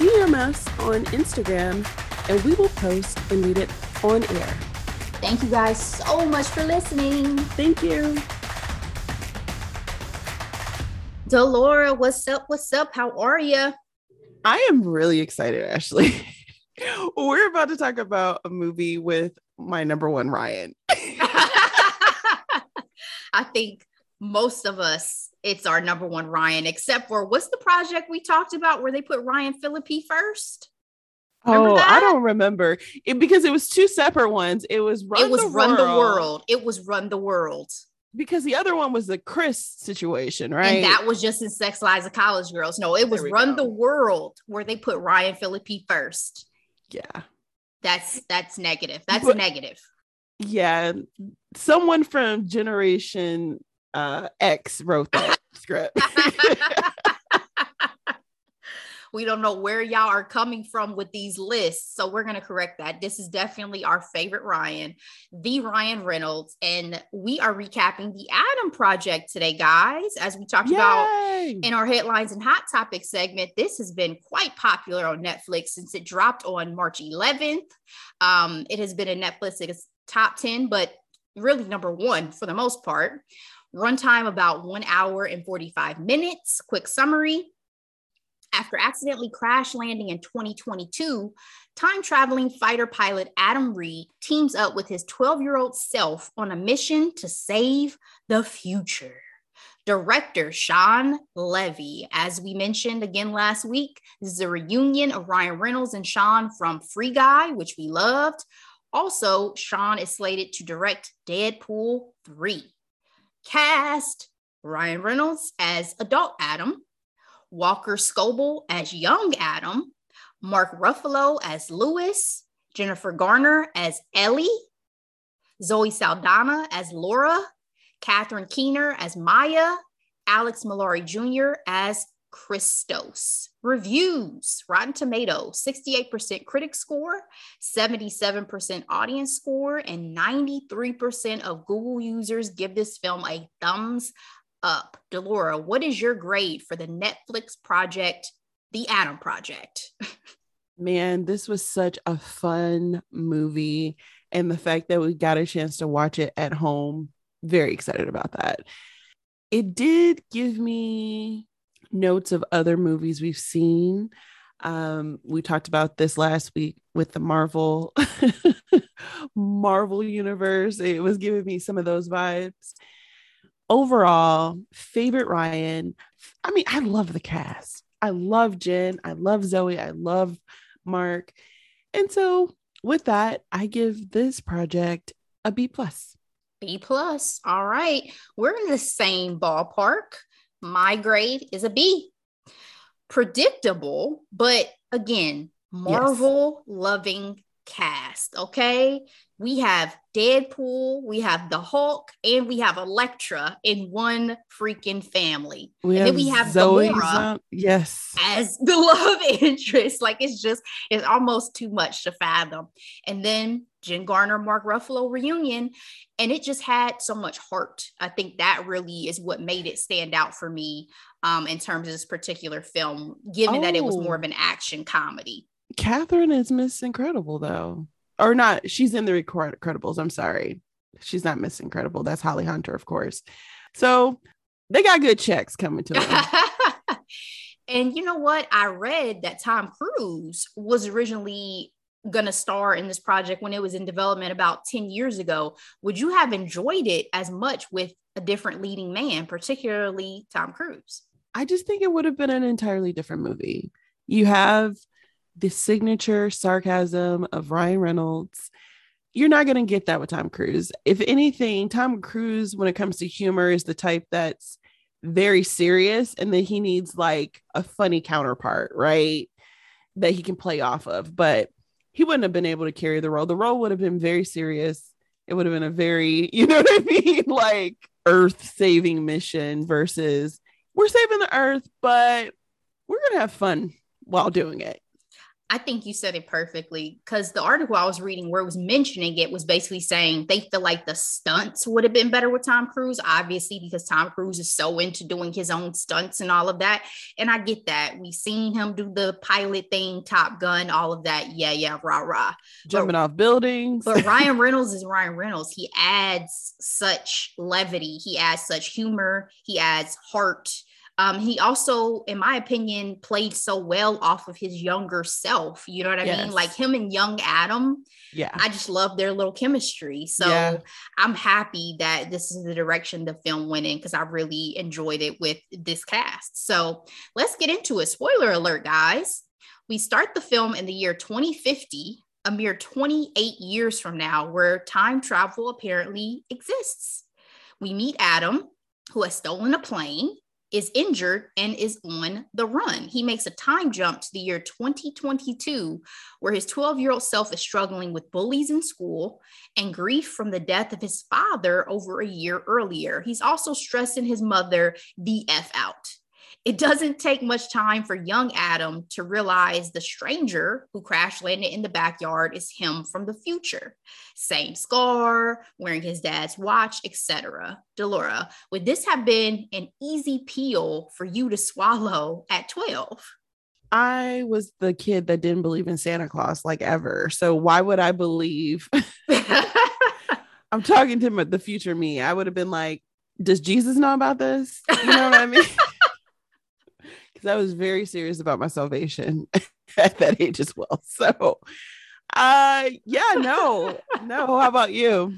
DM us on Instagram and we will post and read it on air. Thank you guys so much for listening. Thank you. Delora, what's up? What's up? How are you? I am really excited, Ashley. We're about to talk about a movie with my number one Ryan. I think most of us, it's our number one Ryan, except for what's the project we talked about where they put Ryan Phillippe first? Remember oh, that? I don't remember it because it was two separate ones. It was Run it was the Run world. the World. It was Run the World. Because the other one was the Chris situation, right? And that was just in Sex Lives of College Girls. No, it was Run go. the World where they put Ryan Phillippe first. Yeah. That's that's negative. That's but, negative. Yeah. Someone from Generation uh, X wrote that script. we don't know where y'all are coming from with these lists. So we're going to correct that. This is definitely our favorite Ryan, the Ryan Reynolds. And we are recapping the Adam Project today, guys. As we talked Yay! about in our headlines and hot topic segment, this has been quite popular on Netflix since it dropped on March 11th. Um, it has been a Netflix top 10, but really number one for the most part. Runtime about one hour and 45 minutes. Quick summary. After accidentally crash landing in 2022, time traveling fighter pilot Adam Reed teams up with his 12 year old self on a mission to save the future. Director Shawn Levy, as we mentioned again last week, this is a reunion of Ryan Reynolds and Shawn from Free Guy, which we loved. Also, Shawn is slated to direct Deadpool 3. Cast Ryan Reynolds as adult Adam, Walker Scobell as young Adam, Mark Ruffalo as Lewis, Jennifer Garner as Ellie, Zoe Saldana as Laura, Catherine Keener as Maya, Alex Mallari Jr. as Christos. Reviews Rotten Tomatoes, 68% critic score, 77% audience score, and 93% of Google users give this film a thumbs up. Delora, what is your grade for the Netflix project, The Adam Project? Man, this was such a fun movie. And the fact that we got a chance to watch it at home, very excited about that. It did give me notes of other movies we've seen. Um, we talked about this last week with the Marvel Marvel universe. It was giving me some of those vibes. Overall, favorite Ryan. I mean, I love the cast. I love Jen. I love Zoe. I love Mark. And so with that, I give this project a B plus. B plus. All right. We're in the same ballpark. My grade is a B. Predictable, but again, Marvel loving cast. Okay. We have Deadpool, we have the Hulk, and we have Elektra in one freaking family. We and then we have Zoe Gamora yes, as the love interest. Like it's just it's almost too much to fathom. And then Jen Garner, Mark Ruffalo reunion, and it just had so much heart. I think that really is what made it stand out for me um, in terms of this particular film, given oh. that it was more of an action comedy. Catherine is Miss Incredible, though, or not? She's in the Incredibles. I'm sorry, she's not Miss Incredible. That's Holly Hunter, of course. So they got good checks coming to them. and you know what? I read that Tom Cruise was originally going to star in this project when it was in development about 10 years ago, would you have enjoyed it as much with a different leading man, particularly Tom Cruise? I just think it would have been an entirely different movie. You have the signature sarcasm of Ryan Reynolds. You're not going to get that with Tom Cruise. If anything, Tom Cruise, when it comes to humor, is the type that's very serious and then he needs like a funny counterpart, right? That he can play off of. But he wouldn't have been able to carry the role. The role would have been very serious. It would have been a very, you know what I mean? Like earth saving mission versus we're saving the earth, but we're going to have fun while doing it. I think you said it perfectly because the article I was reading where it was mentioning it was basically saying they feel like the stunts would have been better with Tom Cruise, obviously, because Tom Cruise is so into doing his own stunts and all of that. And I get that. We've seen him do the pilot thing, Top Gun, all of that. Yeah, yeah, rah, rah. Jumping but, off buildings. but Ryan Reynolds is Ryan Reynolds. He adds such levity, he adds such humor, he adds heart um, he also, in my opinion, played so well off of his younger self. You know what I yes. mean? Like him and young Adam. Yeah. I just love their little chemistry. So yeah. I'm happy that this is the direction the film went in because I really enjoyed it with this cast. So let's get into it. Spoiler alert, guys. We start the film in the year 2050, a mere 28 years from now, where time travel apparently exists. We meet Adam, who has stolen a plane is injured and is on the run. He makes a time jump to the year 2022, where his 12 year old self is struggling with bullies in school and grief from the death of his father over a year earlier. He's also stressing his mother the F out. It doesn't take much time for young Adam to realize the stranger who crash landed in the backyard is him from the future. Same scar, wearing his dad's watch, etc. Delora, would this have been an easy peel for you to swallow at 12? I was the kid that didn't believe in Santa Claus like ever. So why would I believe? I'm talking to the future me. I would have been like, does Jesus know about this? You know what I mean? because I was very serious about my salvation at that age as well. So, uh, yeah, no, no. How about you?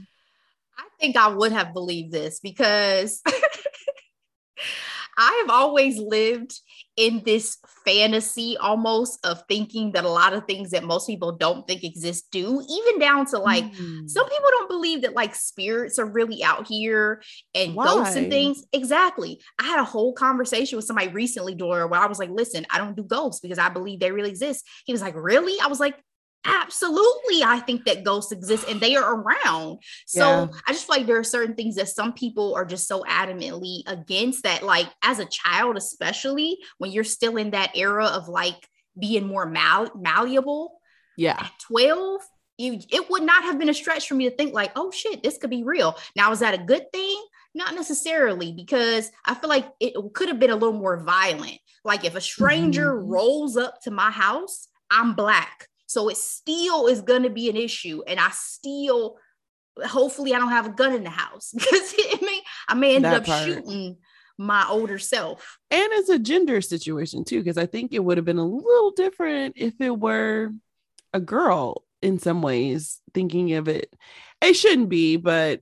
I think I would have believed this because I have always lived in this fantasy almost of thinking that a lot of things that most people don't think exist do, even down to like mm. some people don't believe that like spirits are really out here and Why? ghosts and things. Exactly. I had a whole conversation with somebody recently, Dora, where I was like, listen, I don't do ghosts because I believe they really exist. He was like, really? I was like, absolutely i think that ghosts exist and they are around. So yeah. i just feel like there are certain things that some people are just so adamantly against that like as a child especially when you're still in that era of like being more mal- malleable yeah. at 12 you, it would not have been a stretch for me to think like oh shit this could be real. Now is that a good thing? Not necessarily because i feel like it could have been a little more violent. Like if a stranger mm-hmm. rolls up to my house i'm black so it still is going to be an issue. And I still, hopefully, I don't have a gun in the house because it may, I may end that up part. shooting my older self. And it's a gender situation too, because I think it would have been a little different if it were a girl in some ways, thinking of it. It shouldn't be, but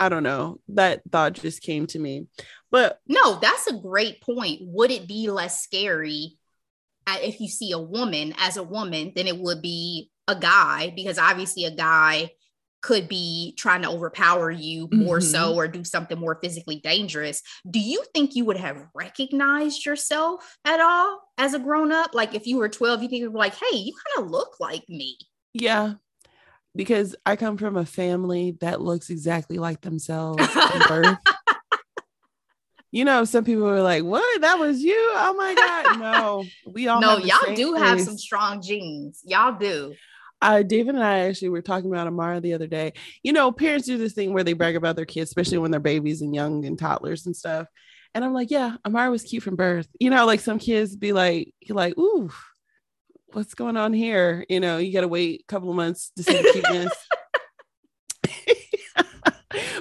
I don't know. That thought just came to me. But no, that's a great point. Would it be less scary if you see a woman as a woman than it would be a guy, because obviously a guy could be trying to overpower you more mm-hmm. so or do something more physically dangerous. Do you think you would have recognized yourself at all as a grown up? Like if you were 12, you think you were like, hey, you kind of look like me. Yeah. Because I come from a family that looks exactly like themselves birth you know, some people were like, "What? That was you? Oh my god!" No, we all no. Y'all do face. have some strong genes. Y'all do. Uh, David and I actually were talking about Amara the other day. You know, parents do this thing where they brag about their kids, especially when they're babies and young and toddlers and stuff. And I'm like, yeah, Amara was cute from birth. You know, like some kids be like, like, ooh, what's going on here? You know, you got to wait a couple of months to see the cuteness.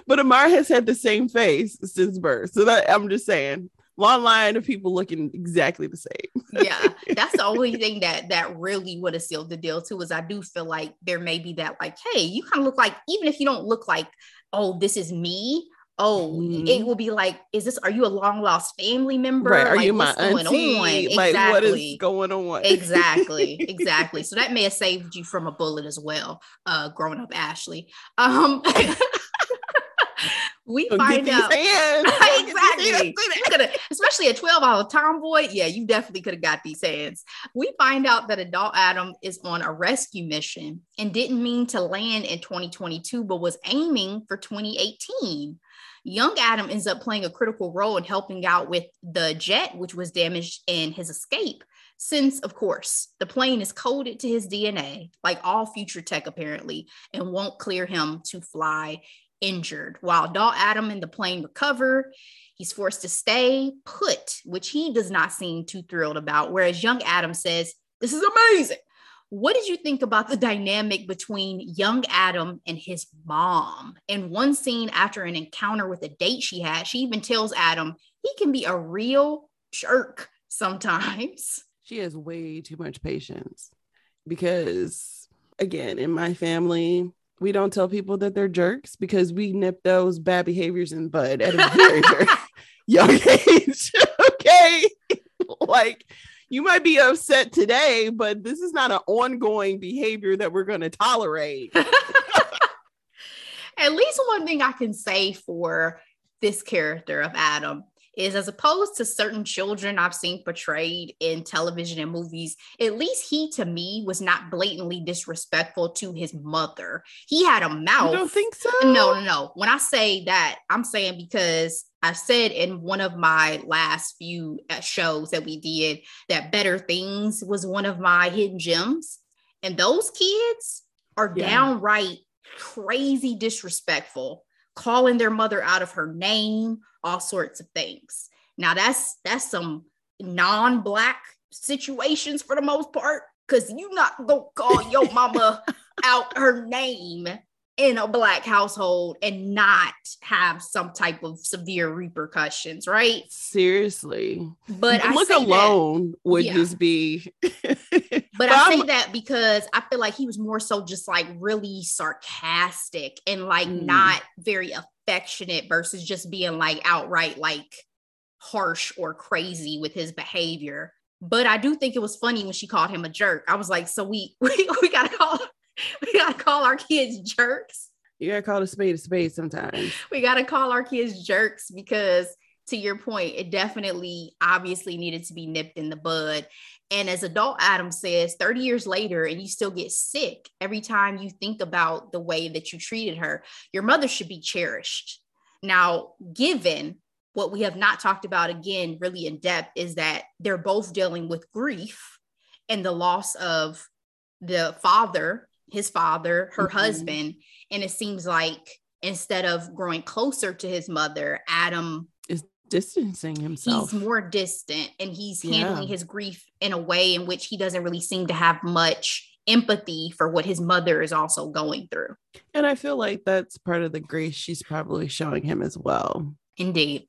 but Amar has had the same face since birth. So that I'm just saying, long line of people looking exactly the same. yeah, that's the only thing that that really would have sealed the deal too. Is I do feel like there may be that like, hey, you kind of look like even if you don't look like, oh, this is me. Oh, mm-hmm. it will be like, is this? Are you a long lost family member? Right? Are like, you my auntie? Exactly. Like, what is going on? exactly, exactly. So that may have saved you from a bullet as well, uh, growing up, Ashley. Um, we find out exactly. especially a 12 hour tomboy. Yeah, you definitely could have got these hands. We find out that adult Adam is on a rescue mission and didn't mean to land in 2022, but was aiming for 2018. Young Adam ends up playing a critical role in helping out with the jet, which was damaged in his escape. Since, of course, the plane is coded to his DNA, like all future tech apparently, and won't clear him to fly injured. While adult Adam and the plane recover, he's forced to stay put, which he does not seem too thrilled about. Whereas young Adam says, This is amazing. What did you think about the dynamic between young Adam and his mom? In one scene, after an encounter with a date she had, she even tells Adam he can be a real jerk sometimes. She has way too much patience because, again, in my family, we don't tell people that they're jerks because we nip those bad behaviors in bud at a very, very young age. okay. like, you might be upset today, but this is not an ongoing behavior that we're going to tolerate. At least one thing I can say for this character of Adam is as opposed to certain children I've seen portrayed in television and movies, at least he to me was not blatantly disrespectful to his mother. He had a mouth. You don't think so? No, no, no. When I say that, I'm saying because I said in one of my last few uh, shows that we did that Better Things was one of my hidden gems. And those kids are yeah. downright crazy disrespectful calling their mother out of her name, all sorts of things. Now that's that's some non-black situations for the most part, because you not gonna call your mama out her name in a black household and not have some type of severe repercussions, right? Seriously. But I look alone that, would yeah. just be but, but, I say that because I feel like he was more so just like really sarcastic and like mm. not very affectionate versus just being like outright like harsh or crazy with his behavior. But I do think it was funny when she called him a jerk. I was like, so we we, we gotta call we gotta call our kids jerks. You gotta call a spade a spade sometimes. we gotta call our kids jerks because to your point, it definitely obviously needed to be nipped in the bud. And as adult Adam says, 30 years later, and you still get sick every time you think about the way that you treated her, your mother should be cherished. Now, given what we have not talked about again, really in depth, is that they're both dealing with grief and the loss of the father his father, her mm-hmm. husband. And it seems like instead of growing closer to his mother, Adam is distancing himself. He's more distant and he's handling yeah. his grief in a way in which he doesn't really seem to have much empathy for what his mother is also going through. And I feel like that's part of the grace she's probably showing him as well. Indeed.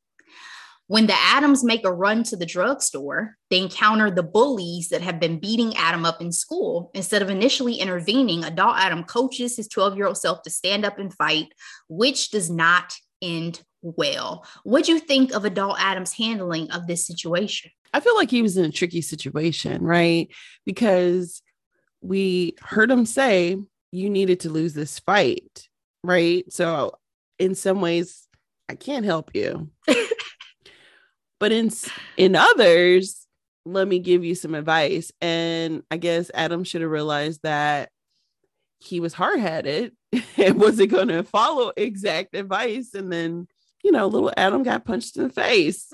When the Adams make a run to the drugstore, they encounter the bullies that have been beating Adam up in school. Instead of initially intervening, adult Adam coaches his 12 year old self to stand up and fight, which does not end well. What do you think of adult Adam's handling of this situation? I feel like he was in a tricky situation, right? Because we heard him say, You needed to lose this fight, right? So, in some ways, I can't help you. But in in others, let me give you some advice. And I guess Adam should have realized that he was hard-headed and wasn't going to follow exact advice. And then, you know, little Adam got punched in the face.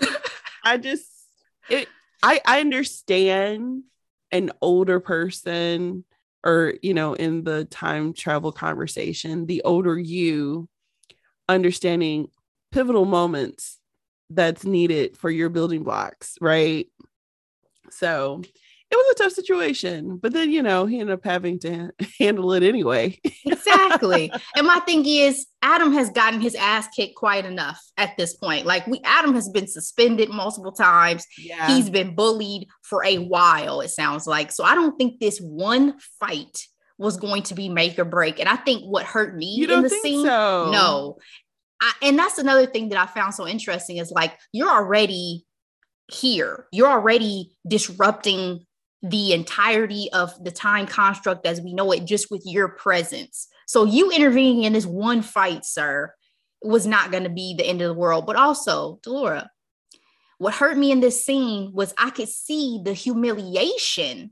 I just it I I understand an older person or you know in the time travel conversation the older you understanding pivotal moments that's needed for your building blocks, right? So it was a tough situation, but then you know he ended up having to handle it anyway. exactly. And my thing is, Adam has gotten his ass kicked quite enough at this point. Like we, Adam has been suspended multiple times. Yeah. He's been bullied for a while. It sounds like. So I don't think this one fight was going to be make or break. And I think what hurt me you in the scene, so? no, I, and that's another thing that I found so interesting is like you're already here. You're already disrupting the entirety of the time construct as we know it just with your presence. So you intervening in this one fight, sir, was not going to be the end of the world. But also, Delora, what hurt me in this scene was I could see the humiliation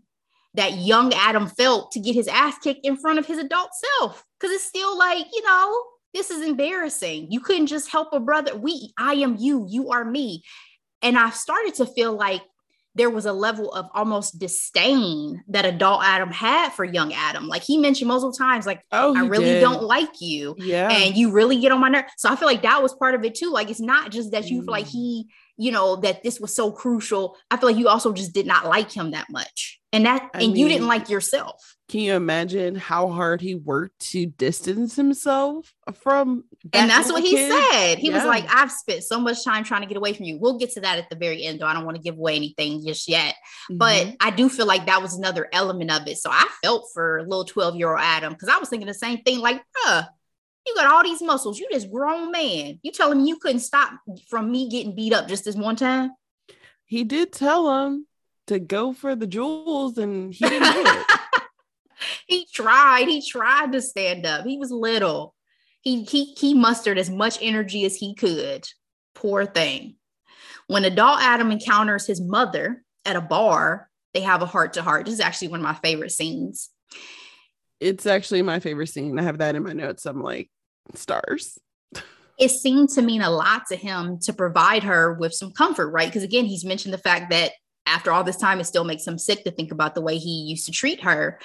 that young Adam felt to get his ass kicked in front of his adult self. Cause it's still like, you know, this is embarrassing. You couldn't just help a brother. We, I am you, you are me. And I started to feel like there was a level of almost disdain that adult Adam had for young Adam. Like he mentioned multiple times, like, oh, I really did. don't like you. Yeah. And you really get on my nerve. So I feel like that was part of it too. Like it's not just that you mm. feel like mm. he, you know, that this was so crucial. I feel like you also just did not like him that much. And that I and mean, you didn't like yourself. Can you imagine how hard he worked to distance himself from And that's what he kid? said. He yeah. was like, I've spent so much time trying to get away from you. We'll get to that at the very end, though. I don't want to give away anything just yet. Mm-hmm. But I do feel like that was another element of it. So I felt for little 12 year old Adam because I was thinking the same thing, like, bruh, you got all these muscles. You this grown man. You telling me you couldn't stop from me getting beat up just this one time? He did tell him to go for the jewels and he didn't do it. He tried. He tried to stand up. He was little. He he he mustered as much energy as he could. Poor thing. When adult Adam encounters his mother at a bar, they have a heart to heart. This is actually one of my favorite scenes. It's actually my favorite scene. I have that in my notes. I'm like, stars. It seemed to mean a lot to him to provide her with some comfort, right? Because again, he's mentioned the fact that after all this time, it still makes him sick to think about the way he used to treat her.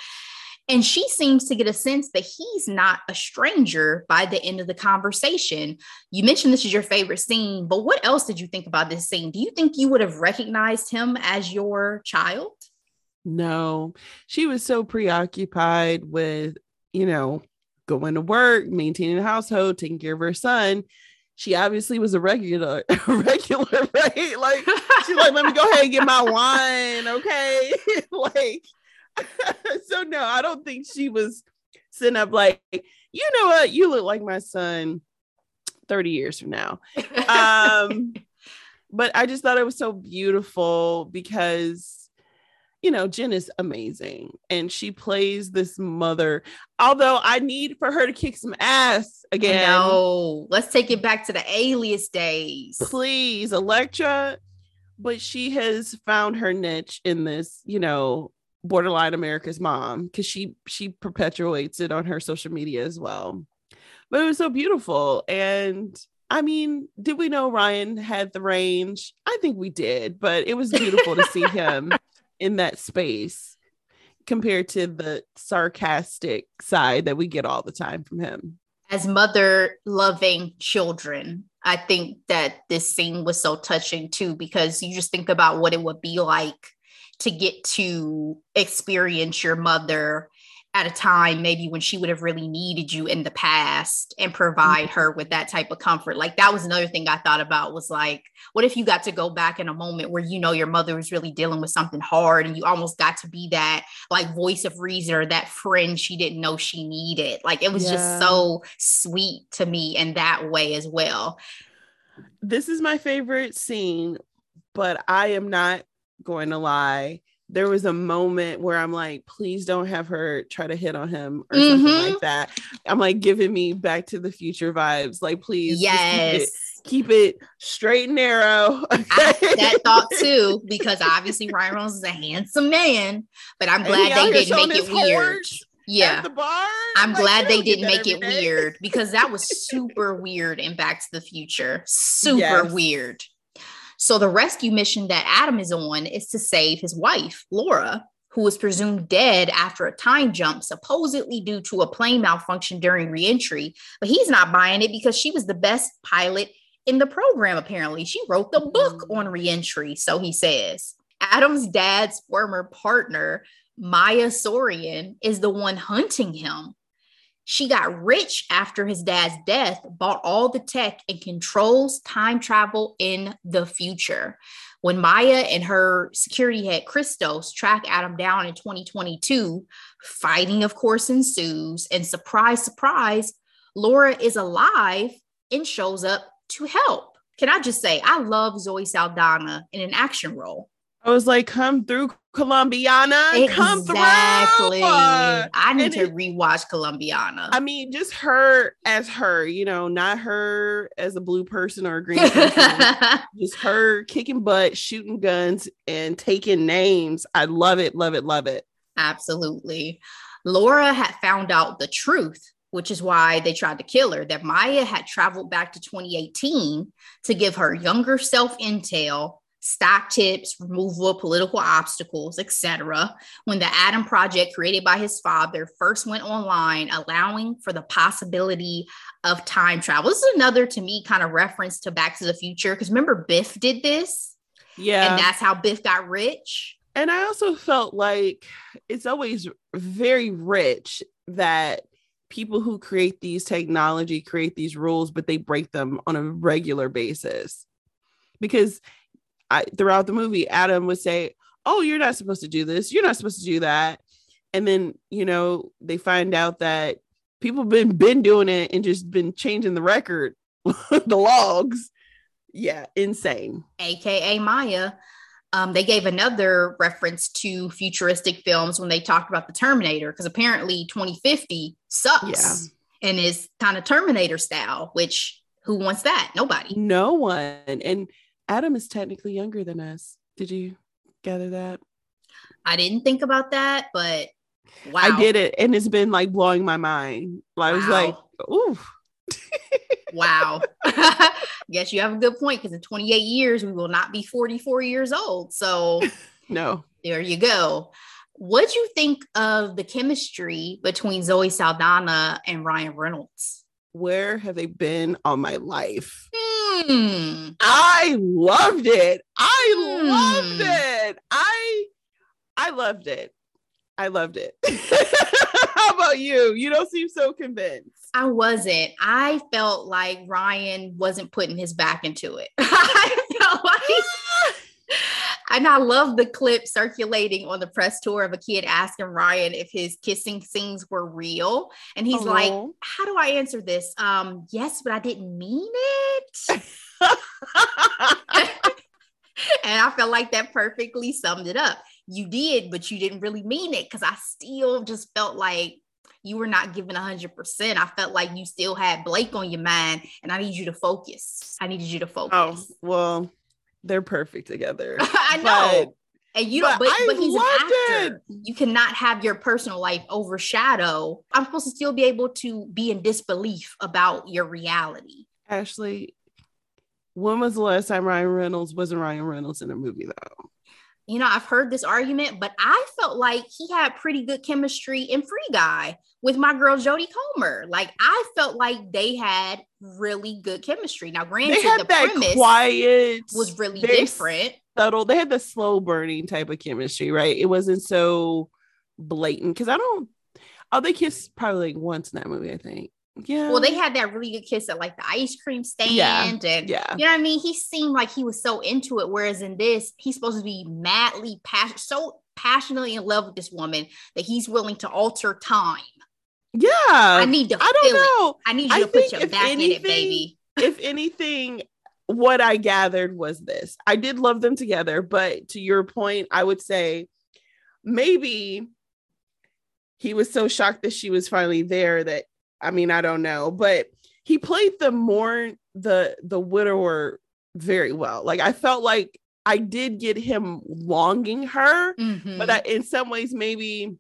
And she seems to get a sense that he's not a stranger by the end of the conversation. You mentioned this is your favorite scene, but what else did you think about this scene? Do you think you would have recognized him as your child? No, she was so preoccupied with, you know, going to work, maintaining the household, taking care of her son. She obviously was a regular, regular, right? Like she's like, let me go ahead and get my wine, okay? like, so no, I don't think she was sitting up like, you know what, you look like my son 30 years from now. Um, but I just thought it was so beautiful because you know, Jen is amazing and she plays this mother. Although I need for her to kick some ass again. No, let's take it back to the alias days. Please, Elektra. But she has found her niche in this, you know, borderline America's mom because she she perpetuates it on her social media as well. But it was so beautiful. And I mean, did we know Ryan had the range? I think we did, but it was beautiful to see him in that space compared to the sarcastic side that we get all the time from him. As mother loving children, I think that this scene was so touching too, because you just think about what it would be like to get to experience your mother at a time maybe when she would have really needed you in the past and provide mm-hmm. her with that type of comfort like that was another thing i thought about was like what if you got to go back in a moment where you know your mother was really dealing with something hard and you almost got to be that like voice of reason or that friend she didn't know she needed like it was yeah. just so sweet to me in that way as well this is my favorite scene but i am not going to lie there was a moment where I'm like, please don't have her try to hit on him or mm-hmm. something like that. I'm like giving me back to the future vibes. Like, please, yes. Keep it, keep it, straight and narrow. I that thought too, because obviously Ryan Reynolds is a handsome man, but I'm glad they didn't make it weird. Yeah. The bar. I'm like, glad they didn't make it weird because that was super weird in Back to the Future. Super yes. weird. So the rescue mission that Adam is on is to save his wife, Laura, who was presumed dead after a time jump, supposedly due to a plane malfunction during reentry. But he's not buying it because she was the best pilot in the program, apparently. She wrote the book mm. on reentry, so he says. Adam's dad's former partner, Maya Sorian, is the one hunting him. She got rich after his dad's death, bought all the tech, and controls time travel in the future. When Maya and her security head Christos track Adam down in 2022, fighting, of course, ensues. And surprise, surprise, Laura is alive and shows up to help. Can I just say, I love Zoe Saldana in an action role. I was like, come through, Colombiana come through. I need And to it- rewatch Colombiana. I mean, just her as her, you know, not her as a blue person or a green person. just her kicking butt, shooting guns, and taking names. I love it, love it, love it. Absolutely. Laura had found out the truth, which is why they tried to kill her, that Maya had traveled back to 2018 to give her younger self intel, stock tips, removal of political obstacles, etc. When the Adam Project, created by his father, first went online, allowing for the possibility of time travel. This is another, to me, kind of reference to Back to the Future. Because remember, Biff did this, Yeah. and that's how Biff got rich. and I also felt like it's always very rich that people who create these technology create these rules, but they break them on a regular basis. Because I throughout the movie, Adam would say, Oh, you're not supposed to do this, you're not supposed to do that. And then, you know, they find out that people have been been doing it and just been changing the record, the logs. Yeah, insane. aka Maya. Um, they gave another reference to futuristic films when they talked about the Terminator, because apparently 2050 sucks and is kind of Terminator style, which who wants that? Nobody. No one. And Adam is technically younger than us. Did you gather that? I didn't think about that, but wow. I did it, and it's been like blowing my mind. I was Wow. like, ooh, Wow. Guess you have a good point because in 28 years, we will not be 44 years old. So no. there you go. What'd you think of the chemistry between Zoe Saldana and Ryan Reynolds? Where have they been all my life? Hmm. I loved it. I loved Hmm. it. I I loved it. I loved it. How about you? You don't seem so convinced. I wasn't. I felt like Ryan wasn't putting his back into it. I felt like, and I love the clip circulating on the press tour of a kid asking Ryan if his kissing scenes were real, and he's like. "How do I answer this? Um, yes, but I didn't mean it." and I felt like that perfectly summed it up. You did, but you didn't really mean it because I still just felt like you were not giving 100%. I felt like you still had Blake on your mind, and I need you to focus. I needed you to focus. oh, well, they're perfect together. I know. But- and you don't, but but, but he's an actor. You cannot have your personal life overshadow. I'm supposed to still be able to be in disbelief about your reality. Ashley, when was the last time Ryan Reynolds wasn't Ryan Reynolds in a movie though? You know, I've heard this argument, but I felt like he had pretty good chemistry in Free Guy with my girl Jodie Comer. Like I felt like they had really good chemistry. Now, granted, the premise quiet, was really different. subtle. They had the slow burning type of chemistry, right? It wasn't so blatant because I don't. Oh, they kissed probably like once in that movie, I think. Yeah. Well, they had that really good kiss at like the ice cream stand, Yeah, and yeah. you know what I mean. He seemed like he was so into it, whereas in this, he's supposed to be madly passionate, so passionately in love with this woman that he's willing to alter time. Yeah. I need to. I don't it. know. I need you I to put your back in it, anything- baby. if anything, what I gathered was this. I did love them together, but to your point, I would say maybe he was so shocked that she was finally there that I mean, I don't know, but he played the more the the widower very well. Like I felt like I did get him longing her, Mhm. but I, in some ways maybe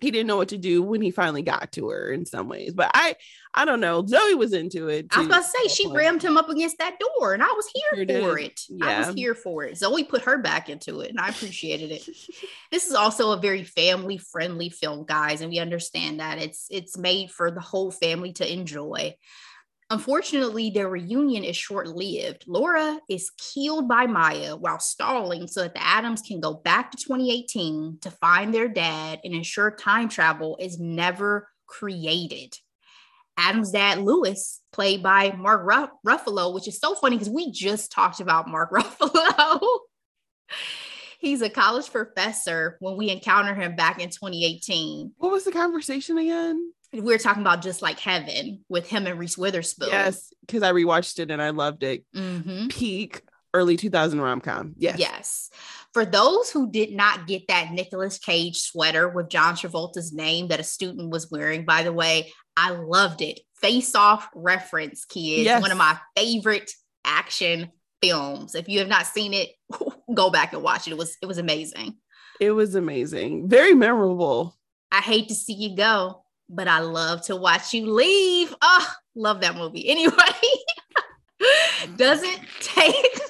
he didn't know what to do when he finally got to her in some ways. But I I don't know. Zoe was into it. I was too, about to say she rammed him up against that door, and I was here Sure for did. it. I was here for it. Zoe put her back into it, and I appreciated it. this is also a very family friendly film, guys, and we understand that it's it's made for the whole family to enjoy. Unfortunately, their reunion is short lived. Laura is killed by Maya while stalling so that the Adams can go back to 2018 to find their dad and ensure time travel is never created. Adam's dad, Lewis, played by Mark Ruff- Ruffalo, which is so funny because we just talked about Mark Ruffalo. He's a college professor when we encounter him back in 2018. What was the conversation again? We were talking about just like heaven with him and Reese Witherspoon. Yes, because I rewatched it and I loved it. Mhm. Peak early 2000 rom-com. Yes. Yes. For those who did not get that Nicolas Cage sweater with John Travolta's name that a student was wearing, by the way, I loved it. Face Off reference, kids. Yes. One of my favorite action films. If you have not seen it, go back and watch it. It was it was amazing. It was amazing. Very memorable. I hate to see you go, but I love to watch you leave. Oh, love that movie. Anyway, doesn't take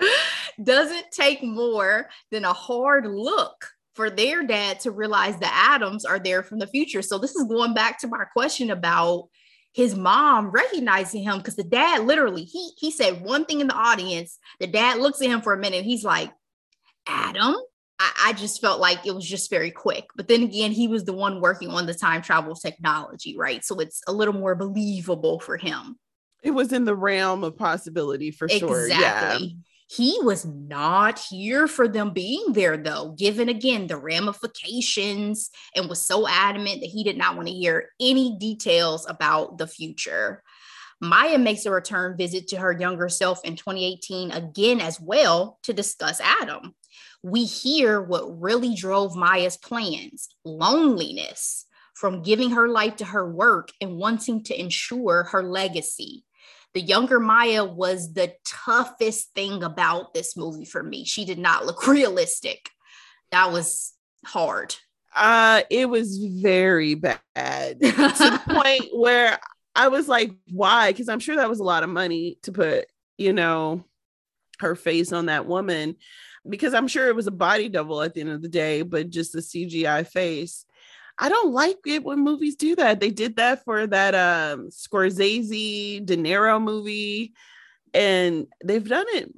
doesn't take more than a hard look for their dad to realize the Adams are there from the future. So this is going back to my question about his mom recognizing him because the dad literally he he said one thing in the audience. The dad looks at him for a minute. He's like, Adam. I, I just felt like it was just very quick. But then again, he was the one working on the time travel technology, right? So it's a little more believable for him. It was in the realm of possibility for sure. Yeah. He was not here for them being there, though, given again the ramifications, and was so adamant that he did not want to hear any details about the future. Maya makes a return visit to her younger self in 2018 again as well to discuss Adam. We hear what really drove Maya's plans loneliness from giving her life to her work and wanting to ensure her legacy the younger Maya was the toughest thing about this movie for me. She did not look realistic. That was hard. Uh, it was very bad to the point where I was like, why? Because I'm sure that was a lot of money to put, you know, her face on that woman. Because I'm sure it was a body double at the end of the day, but just a CGI face. I don't like it when movies do that. They did that for that um Scorsese De Niro movie, and they've done it.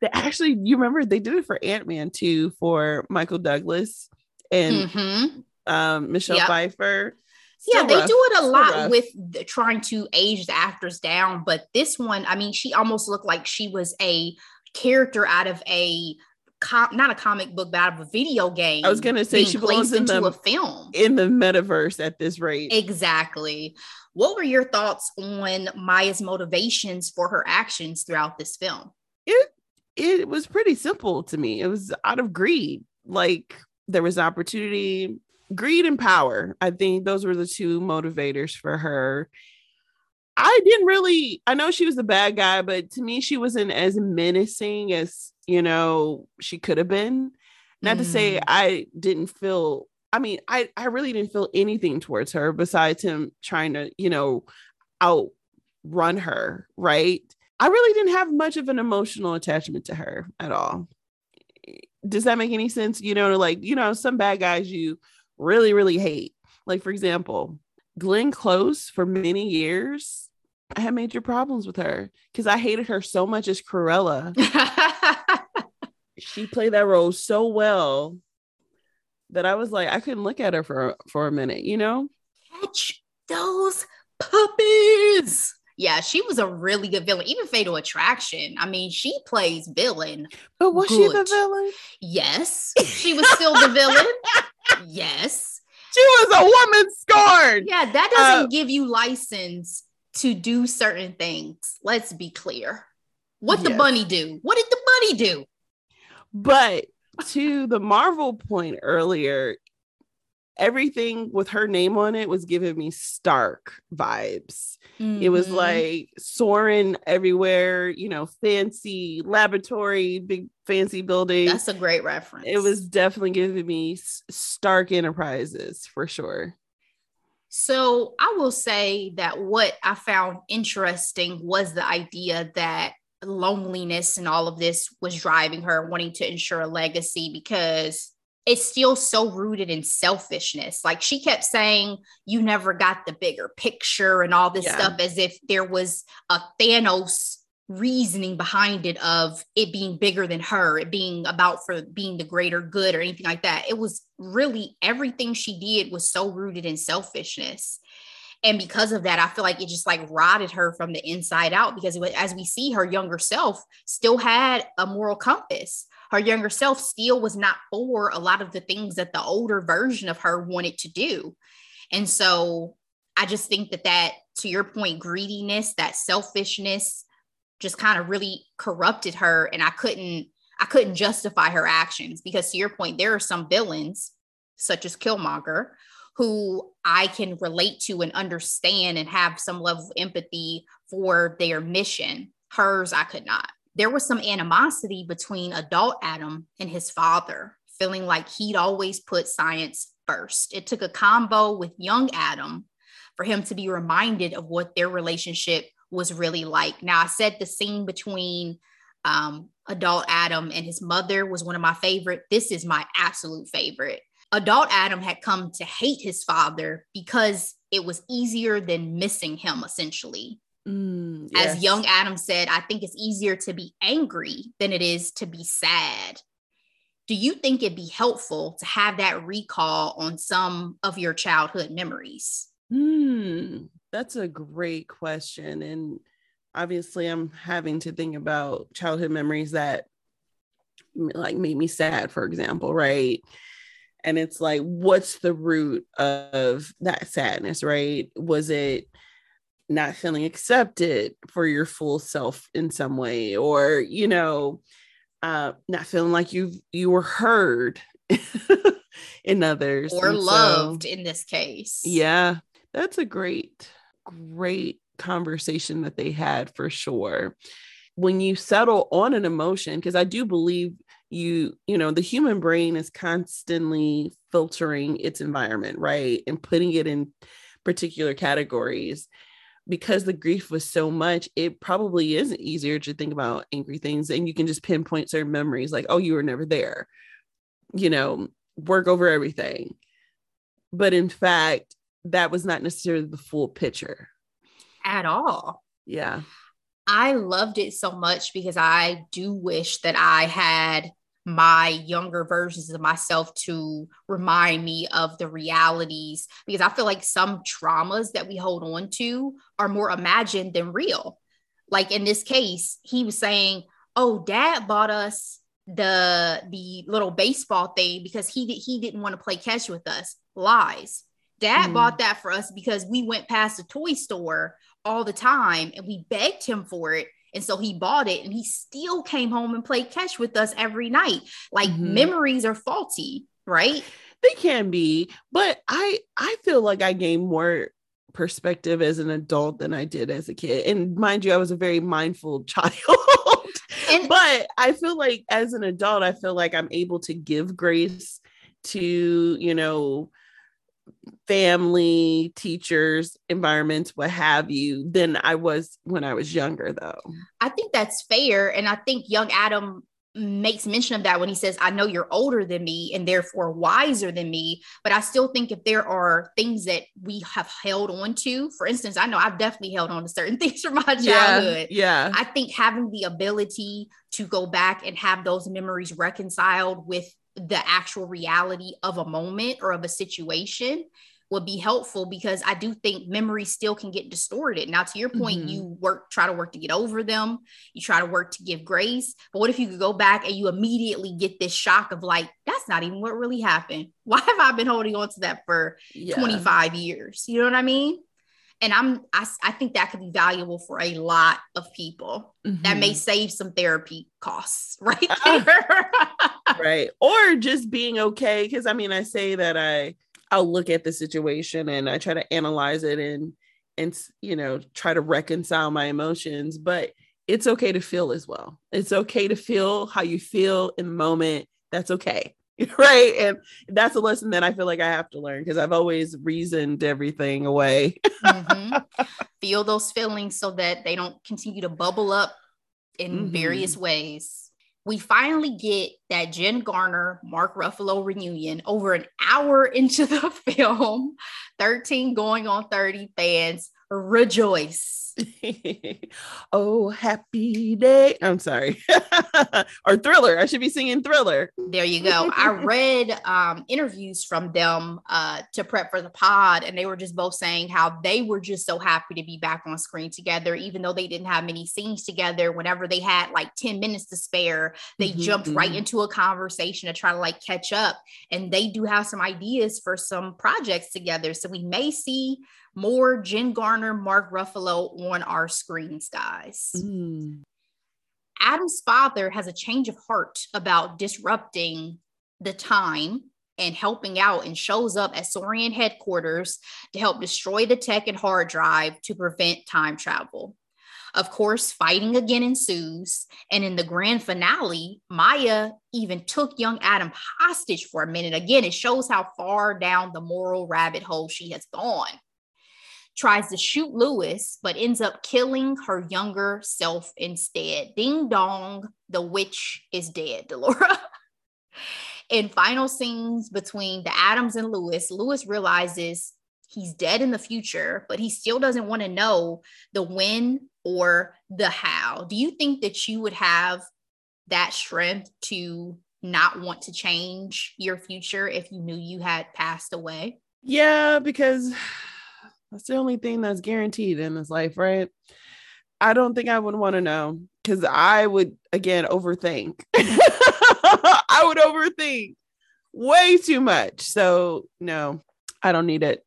They actually, you remember they did it for Ant Man too for Michael Douglas and Mhm. um Michelle Yep. Pfeiffer. Yeah, Still they rough. do it a lot with the, trying to age the actors down. But this one, I mean, she almost looked like she was a character out of a com- not a comic book, but out of a video game. I was gonna say she belongs in into the a film. in the metaverse at this rate. Exactly. What were your thoughts on Maya's motivations for her actions throughout this film? it it was pretty simple to me. It was out of greed. Like there was opportunity, greed and power. I think those were the two motivators for her. I didn't really I know she was the bad guy, but to me she wasn't as menacing as, you know, she could have been. Not to say Mm. I didn't feel I mean, I I really didn't feel anything towards her besides him trying to, you know, outrun her, right? I really didn't have much of an emotional attachment to her at all. Does that make any sense? You know, like, you know, some bad guys you really, really hate. Like, for example, Glenn Close for many years, I had major problems with her because I hated her so much as Cruella. She played that role so well that I was like, I couldn't look at her for for a minute, you know? Catch those puppies. Yeah, she was a really good villain. Even Fatal Attraction. I mean, she plays villain. But was she the villain? Yes, she was still the villain. Yes. She was a woman scorned. Yeah, that doesn't Uh, give you license to do certain things. Let's be clear. What the bunny do? What did the bunny do? But to the Marvel point earlier, everything with her name on it was giving me Stark vibes. It was Mhm. like soaring everywhere, you know, fancy laboratory, big fancy building. that's a great reference. it was definitely giving me Stark Enterprises for sure. So I will say that what I found interesting was the idea that loneliness and all of this was driving her wanting to ensure a legacy because it's still so rooted in selfishness. Like she kept saying, you never got the bigger picture and all this Yeah. stuff as if there was a Thanos reasoning behind it of it being bigger than her, it being about for being the greater good or anything like that. It was really everything she did was so rooted in selfishness. And because of that, I feel like it just like rotted her from the inside out because was, as we see her younger self still had a moral compass. Her younger self still was not for a lot of the things that the older version of her wanted to do. And so I just think that that to your point greediness, that selfishness just kind of really corrupted her and I couldn't I couldn't justify her actions because to your point there are some villains such as Killmonger who I can relate to and understand and have some level of empathy for their mission. Hers I could not. There was some animosity between adult Adam and his father, feeling like he'd always put science first. It took a combo with young Adam for him to be reminded of what their relationship was really like. Now, I said the scene between um, adult Adam and his mother was one of my favorite. This is my absolute favorite. Adult Adam had come to hate his father because it was easier than missing him, essentially. Mm, yes. As young Adam said, I think it's easier to be angry than it is to be sad. Do you think it'd be helpful to have that recall on some of your childhood memories? Hmm, that's a great question. And obviously, I'm having to think about childhood memories that like made me sad, for example, right? And it's like, what's the root of that sadness, right? Was it not feeling accepted for your full self in some way, or, you know, uh, not feeling like you you were heard in others. Or and loved so, in this case. Yeah that's a great great conversation that they had for sure. When you settle on an emotion because i do believe you you know the human brain is constantly filtering its environment right and putting it in particular categories because the grief was so much, it probably is easier to think about angry things and you can just pinpoint certain memories like, oh, you were never there, you know, work over everything. But in fact, that was not necessarily the full picture at all. Yeah. I loved it so much because I do wish that I had my younger versions of myself to remind me of the realities because I feel like some traumas that we hold on to are more imagined than real. Like in this case, he was saying, "Oh, dad bought us the the little baseball thing because he did, he didn't want to play catch with us." Lies. Dad mm. bought that for us because we went past the toy store all the time and we begged him for it and so he bought it and he still came home and played catch with us every night. Like mm-hmm. memories are faulty, right? They can be, but I I feel like I gained more perspective as an adult than I did as a kid. And mind you, I was a very mindful child. and, but I feel like as an adult, I feel like I'm able to give grace to, you know, family, teachers, environments, what have you, than I was when I was younger, though. I think that's fair. And I think young Adam makes mention of that when he says, I know you're older than me and therefore wiser than me. But I still think if there are things that we have held on to, for instance, I know I've definitely held on to certain things from my childhood. Yeah. yeah. I think having the ability to go back and have those memories reconciled with the actual reality of a moment or of a situation would be helpful because I do think memories still can get distorted. Now, to your point, mm-hmm. you work, try to work to get over them, you try to work to give grace. But what if you could go back and you immediately get this shock of like, that's not even what really happened? Why have I been holding on to that for yeah. 25 years? You know what I mean? And I'm, I, I think that could be valuable for a lot of people. Mm-hmm. That may mm-hmm. save some therapy costs, right? right. Or just being okay. Cause I mean, I say that I, I'll look at the situation and I try to analyze it and and you know try to reconcile my emotions but it's okay to feel as well it's okay to feel how you feel in the moment that's okay right and that's a lesson that i feel like i have to learn because i've always reasoned everything away mm-hmm. feel those feelings so that they don't continue to bubble up in mm-hmm. various ways we finally get that Jen Garner Mark Ruffalo reunion over an hour into the film. 13 going on 30 fans rejoice. oh, happy day. I'm sorry. or thriller. I should be singing thriller. There you go. I read um, interviews from them uh, to prep for the pod, and they were just both saying how they were just so happy to be back on screen together, even though they didn't have many scenes together. Whenever they had like 10 minutes to spare, they mm-hmm. jumped right mm-hmm. into a conversation to try to like catch up. And they do have some ideas for some projects together. So we may see more Jen Garner, Mark Ruffalo on our screens, guys. Mm. Adam's father has a change of heart about disrupting the time and helping out and shows up at Sorian headquarters to help destroy the tech and hard drive to prevent time travel. Of course, fighting again ensues. And in the grand finale, Maya even took young Adam hostage for a minute. Again, it shows how far down the moral rabbit hole she has gone. Tries to shoot Lewis, but ends up killing her younger self instead. Ding dong, the witch is dead, Delora. in final scenes between the Adams and Lewis, Lewis realizes he's dead in the future, but he still doesn't want to know the when or the how. Do you think that you would have that strength to not want to change your future if you knew you had passed away? Yeah, because that's the only thing that's guaranteed in this life, right? I don't think I would want to know because I would again overthink. I would overthink way too much. So no, I don't need it.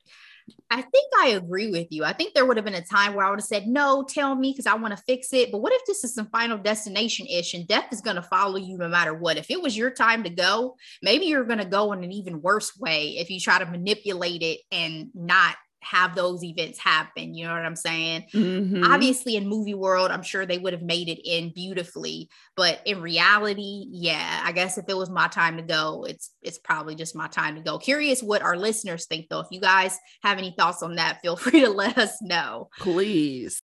I think I agree with you. I think there would have been a time where I would have said, No, tell me because I want to fix it. But what if this is some final destination ish and death is going to follow you no matter what? If it was your time to go, maybe you're going to go in an even worse way if you try to manipulate it and not have those events happen. You know what I'm saying? Mhm. Obviously, in movie world, I'm sure they would have made it in beautifully, but in reality, yeah, I guess if it was my time to go, it's it's probably just my time to go. Curious what our listeners think though. If you guys have any thoughts on that, feel free to let us know. Please.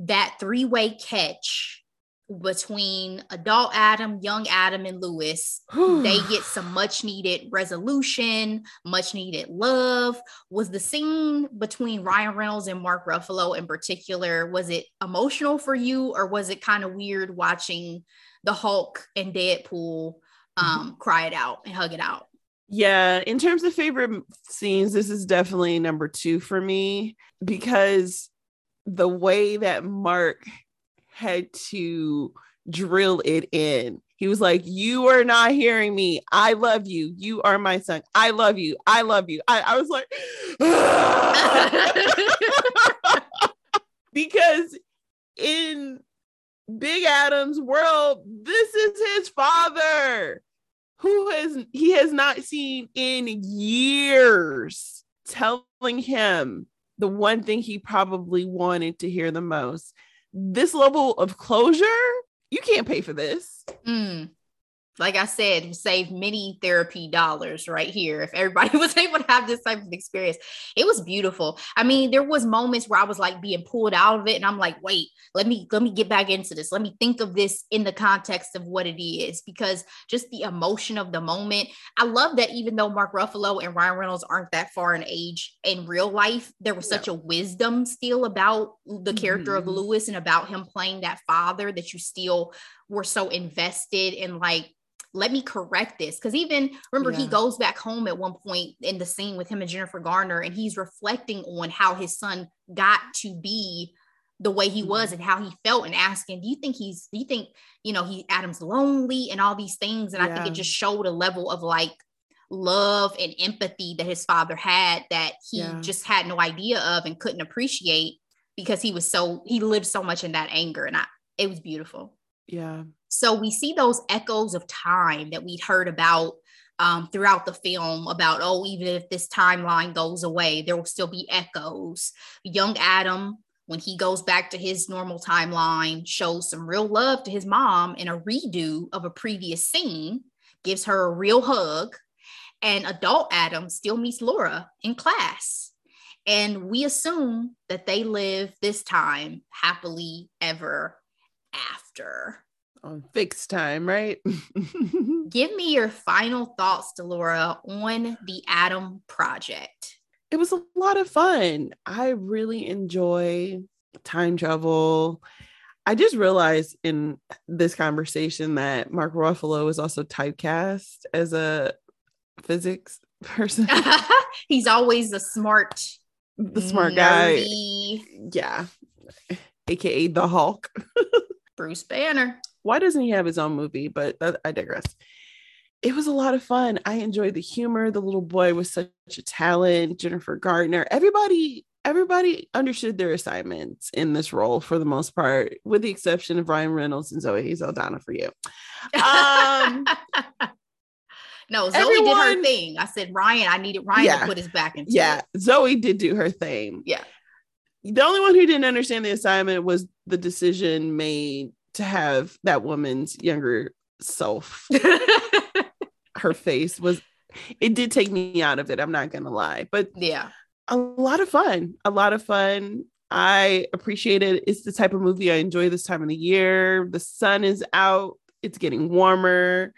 That three-way catch between adult Adam, young Adam, and Lewis they get some much needed resolution, much needed love. Was the scene between Ryan Reynolds and Mark Ruffalo in particular, was it emotional for you or was it kind of weird watching the Hulk and Deadpool um, cry it out and hug it out? Yeah, in terms of favorite scenes, this is definitely number two for me because the way that Mark had to drill it in. He was like, You are not hearing me. I love you. You are my son. I love you. I love you. I, I was like, because in Big Adam's world, this is his father who has he has not seen in years telling him the one thing he probably wanted to hear the most. This level of closure, you can't pay for this. Mm. Like I said, save many therapy dollars right here. If everybody was able to have this type of experience, it was beautiful. I mean, there was moments where I was like being pulled out of it, and I'm like, wait, let me let me get back into this. Let me think of this in the context of what it is, because just the emotion of the moment. I love that even though Mark Ruffalo and Ryan Reynolds aren't that far in age in real life, there was such a wisdom still about the character of Mhm. Lewis and about him playing that father that you still were so invested in like let me correct this because even remember he goes back home at one point in the scene with him and jennifer garner and he's reflecting on how his son got to be the way he was mm-hmm. and how he felt and asking do you think he's do you think you know he adam's lonely? and all these things and i think it just showed a level of like love and empathy that his father had that he Yeah. just had no idea of and couldn't appreciate because he was so he lived so much in that anger and I, it was beautiful. Yeah. So we see those echoes of time that we'd heard about um, throughout the film about, oh, even if this timeline goes away, there will still be echoes. Young Adam, when he goes back to his normal timeline, shows some real love to his mom in a redo of a previous scene, gives her a real hug. And adult Adam still meets Laura in class. And we assume that they live this time happily ever after On fixed time, right? give me your final thoughts, Delora, on the Adam Project. it was a lot of fun. I really enjoy time travel. I just realized in this conversation that Mark Ruffalo is also typecast as a physics person, He's always a smart, the smart guy. Yeah. AKA the Hulk. Bruce Banner. Why doesn't he have his own movie? But that, I digress. It was a lot of fun. I enjoyed the humor. The little boy was such a talent. Jennifer Garner. Everybody everybody understood their assignments in this role for the most part, with the exception of Ryan Reynolds and Zoe Saldana for you. Um, no, Zoe everyone, did her thing. I said, Ryan, I needed Ryan yeah, to put his back into yeah, it. Zoe did do her thing. Yeah. The only one who didn't understand the assignment was the decision made to have that woman's younger self. her face was it did take me out of it. I'm not gonna lie. But yeah, a lot of fun. A lot of fun. I appreciate it. It's the type of movie I enjoy this time of the year. The sun is out, it's getting warmer,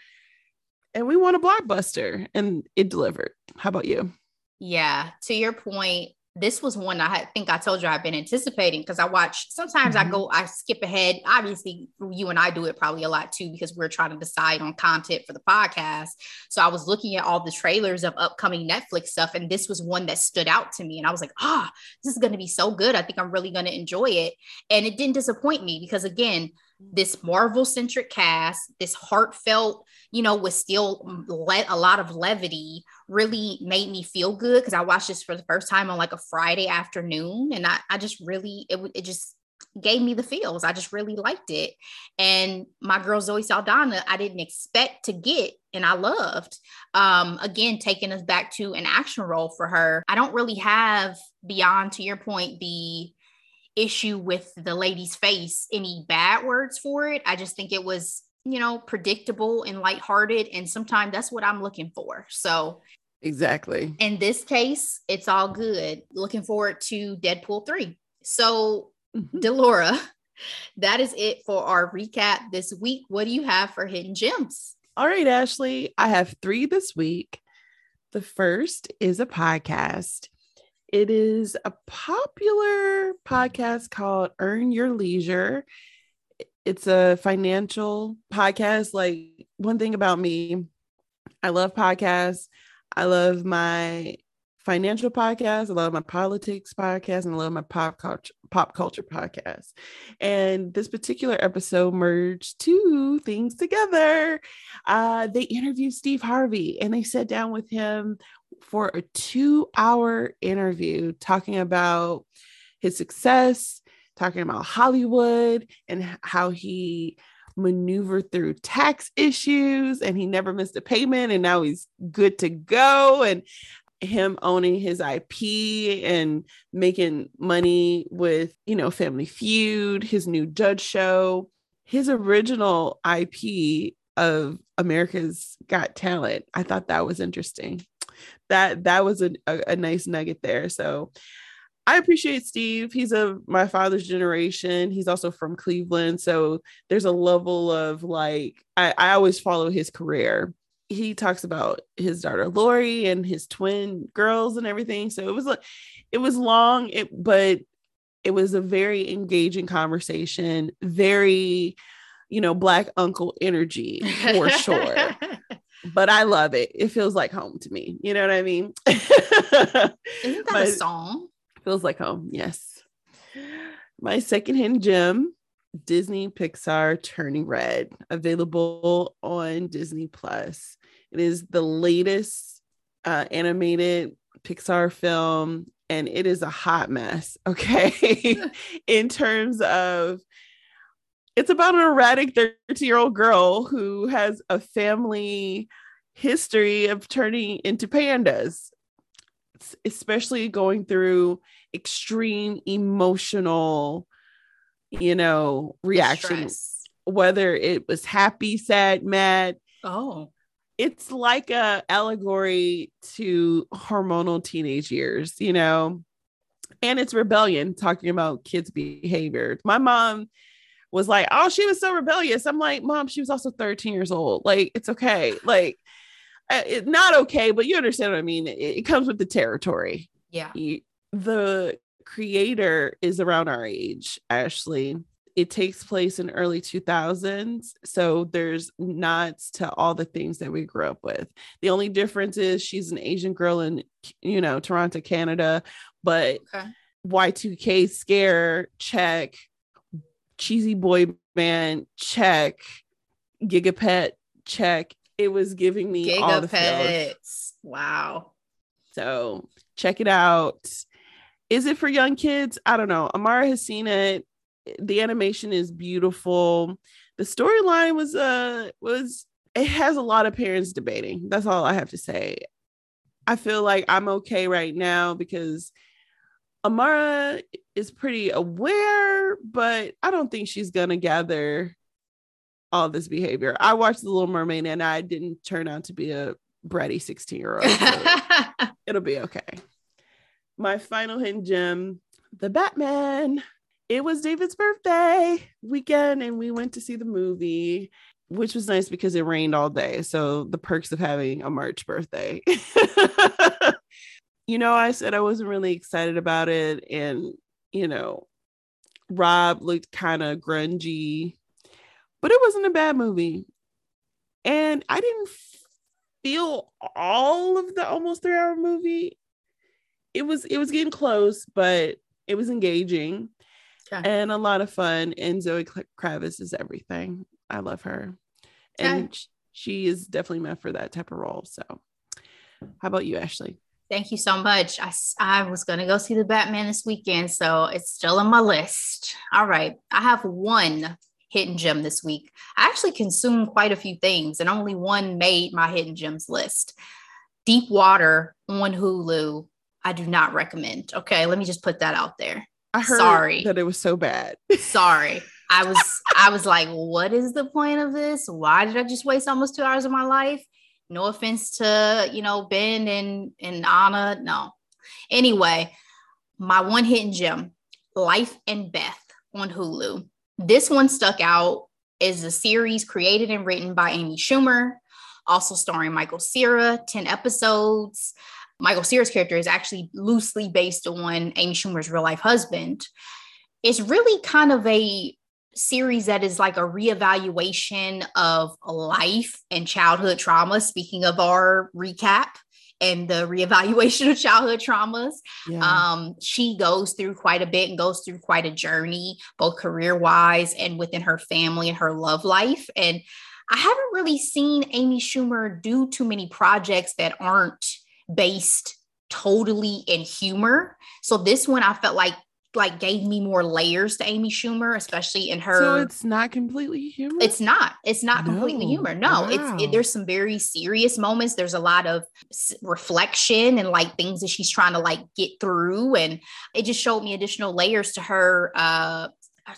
and we want a blockbuster, and it delivered. How about you? Yeah, to your point, this was one I think I told you I've been anticipating because I watch sometimes mm-hmm. I go, I skip ahead. Obviously, you and I do it probably a lot too because we're trying to decide on content for the podcast. So I was looking at all the trailers of upcoming Netflix stuff, and this was one that stood out to me. And I was like, ah, oh, this is going to be so good. I think I'm really going to enjoy it. And it didn't disappoint me because, again, this Marvel centric cast, this heartfelt, you know, with still le- a lot of levity, really made me feel good because I watched this for the first time on like a Friday afternoon. And I, I just really, it, it just gave me the feels. I just really liked it. And my girl Zoe Saldana, I didn't expect to get and I loved. Um, again, taking us back to an action role for her. I don't really have beyond to your point the issue with the lady's face any bad words for it. I just think it was, you know, predictable and lighthearted. And sometimes that's what I'm looking for. So, exactly. In this case, it's all good. Looking forward to Deadpool 3. So, mm-hmm. Delora, that is it for our recap this week. What do you have for hidden gems? All right, Ashley, I have three this week. The first is a podcast. It is a popular podcast called Earn Your Leisure. It's a financial podcast. Like, one thing about me, I love podcasts. I love my financial podcast. I love my politics podcast, and I love my pop culture pop culture podcast. And this particular episode merged two things together. Uh, they interviewed Steve Harvey, and they sat down with him for a two hour interview talking about his success, talking about Hollywood and how he maneuvered through tax issues and he never missed a payment and now he's good to go and him owning his IP and making money with, you know, Family Feud, his new judge show, his original IP of America's Got Talent. I thought that was interesting that that was a, a, a nice nugget there. So I appreciate Steve. He's of my father's generation. He's also from Cleveland. So there's a level of like, I, I always follow his career. He talks about his daughter Lori and his twin girls and everything. So it was like, it was long, it, but it was a very engaging conversation, very, you know, black uncle energy for sure. but I love it. It feels like home to me. You know what I mean? Isn't that a song? Feels like home. Yes. My second hand gem Disney Pixar Turning Red, available on Disney Plus. It is the latest uh, animated Pixar film, and it is a hot mess. Okay. In terms of it's about an erratic 13 year old girl who has a family history of turning into pandas, especially going through extreme emotional, you know, reactions, whether it was happy, sad, mad. Oh. It's like a allegory to hormonal teenage years, you know, and it's rebellion talking about kids' behavior. My mom was like, oh, she was so rebellious. I'm like, mom, she was also 13 years old. Like, it's okay. Like, uh, it, not okay, but you understand what I mean. It, it comes with the territory. Yeah. the creator is around our age, Ashley. It takes place in early 2000s. So there's nods to all the things that we grew up with. The only difference is she's an Asian girl in, you know, Toronto, Canada, but okay. Y2K scare, check cheesy boy band check gigapet check it was giving me Gigapets. all the feels. wow so check it out is it for young kids? I don't know. Amara has seen it. The animation is beautiful. The storyline was uh was it has a lot of parents debating. That's all I have to say. I feel like I'm okay right now because Amara is pretty aware, but I don't think she's gonna gather all this behavior. I watched The Little Mermaid and I didn't turn out to be a bratty 16 year old. So it'll be okay. My final hidden gem The Batman. It was David's birthday weekend and we went to see the movie, which was nice because it rained all day. So the perks of having a March birthday. you know, I said I wasn't really excited about it. And, you know, Rob looked kind of grungy, but it wasn't a bad movie. And I didn't feel all of the almost three hour movie. It was it was getting close, but it was engaging okay. and a lot of fun. And Zoe Kravitz is everything. I love her, okay. and she is definitely meant for that type of role. So, how about you, Ashley? Thank you so much. I, I was going to go see the Batman this weekend, so it's still on my list. All right. I have one hidden gem this week. I actually consumed quite a few things, and only one made my hidden gems list. Deep Water on Hulu. I do not recommend. Okay, let me just put that out there. I heard Sorry. that it was so bad. Sorry. I was I was like, what is the point of this? Why did I just waste almost two hours of my life? No offense to you know Ben and and Anna. No. Anyway, my one hidden gem, Life and Beth on Hulu. This one stuck out is a series created and written by Amy Schumer, also starring Michael Cera, 10 episodes. Michael Cera's character is actually loosely based on Amy Schumer's real life husband. It's really kind of a series that is like a reevaluation of life and childhood trauma. Speaking of our recap and the reevaluation of childhood traumas, yeah. um, she goes through quite a bit and goes through quite a journey, both career wise and within her family and her love life. And I haven't really seen Amy Schumer do too many projects that aren't based totally in humor. So this one I felt like like gave me more layers to Amy Schumer, especially in her. So it's not completely humor. It's not. It's not no. completely humor. No, wow. it's it, there's some very serious moments. There's a lot of reflection and like things that she's trying to like get through, and it just showed me additional layers to her uh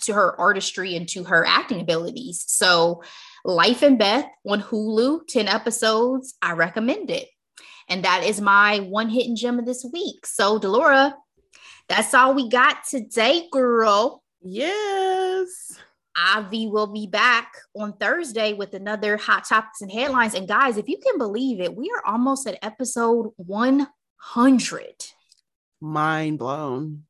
to her artistry and to her acting abilities. So, Life and Beth on Hulu, ten episodes. I recommend it. And that is my one hidden gem of this week. So, Delora, that's all we got today, girl. Yes. Avi will be back on Thursday with another hot topics and headlines. And guys, if you can believe it, we are almost at episode 100. Mind blown.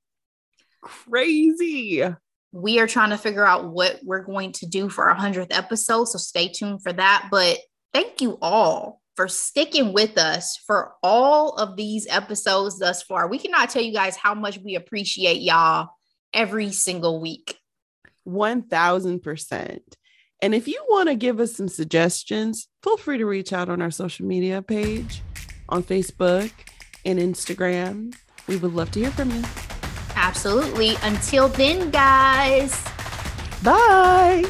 Crazy. We are trying to figure out what we're going to do for our 100th episode. So stay tuned for that. But thank you all for sticking with us for all of these episodes thus far. We cannot tell you guys how much we appreciate y'all every single week. 1000%. And if you want to give us some suggestions, feel free to reach out on our social media page on Facebook and Instagram. We would love to hear from you. Absolutely. Until then, guys. Bye.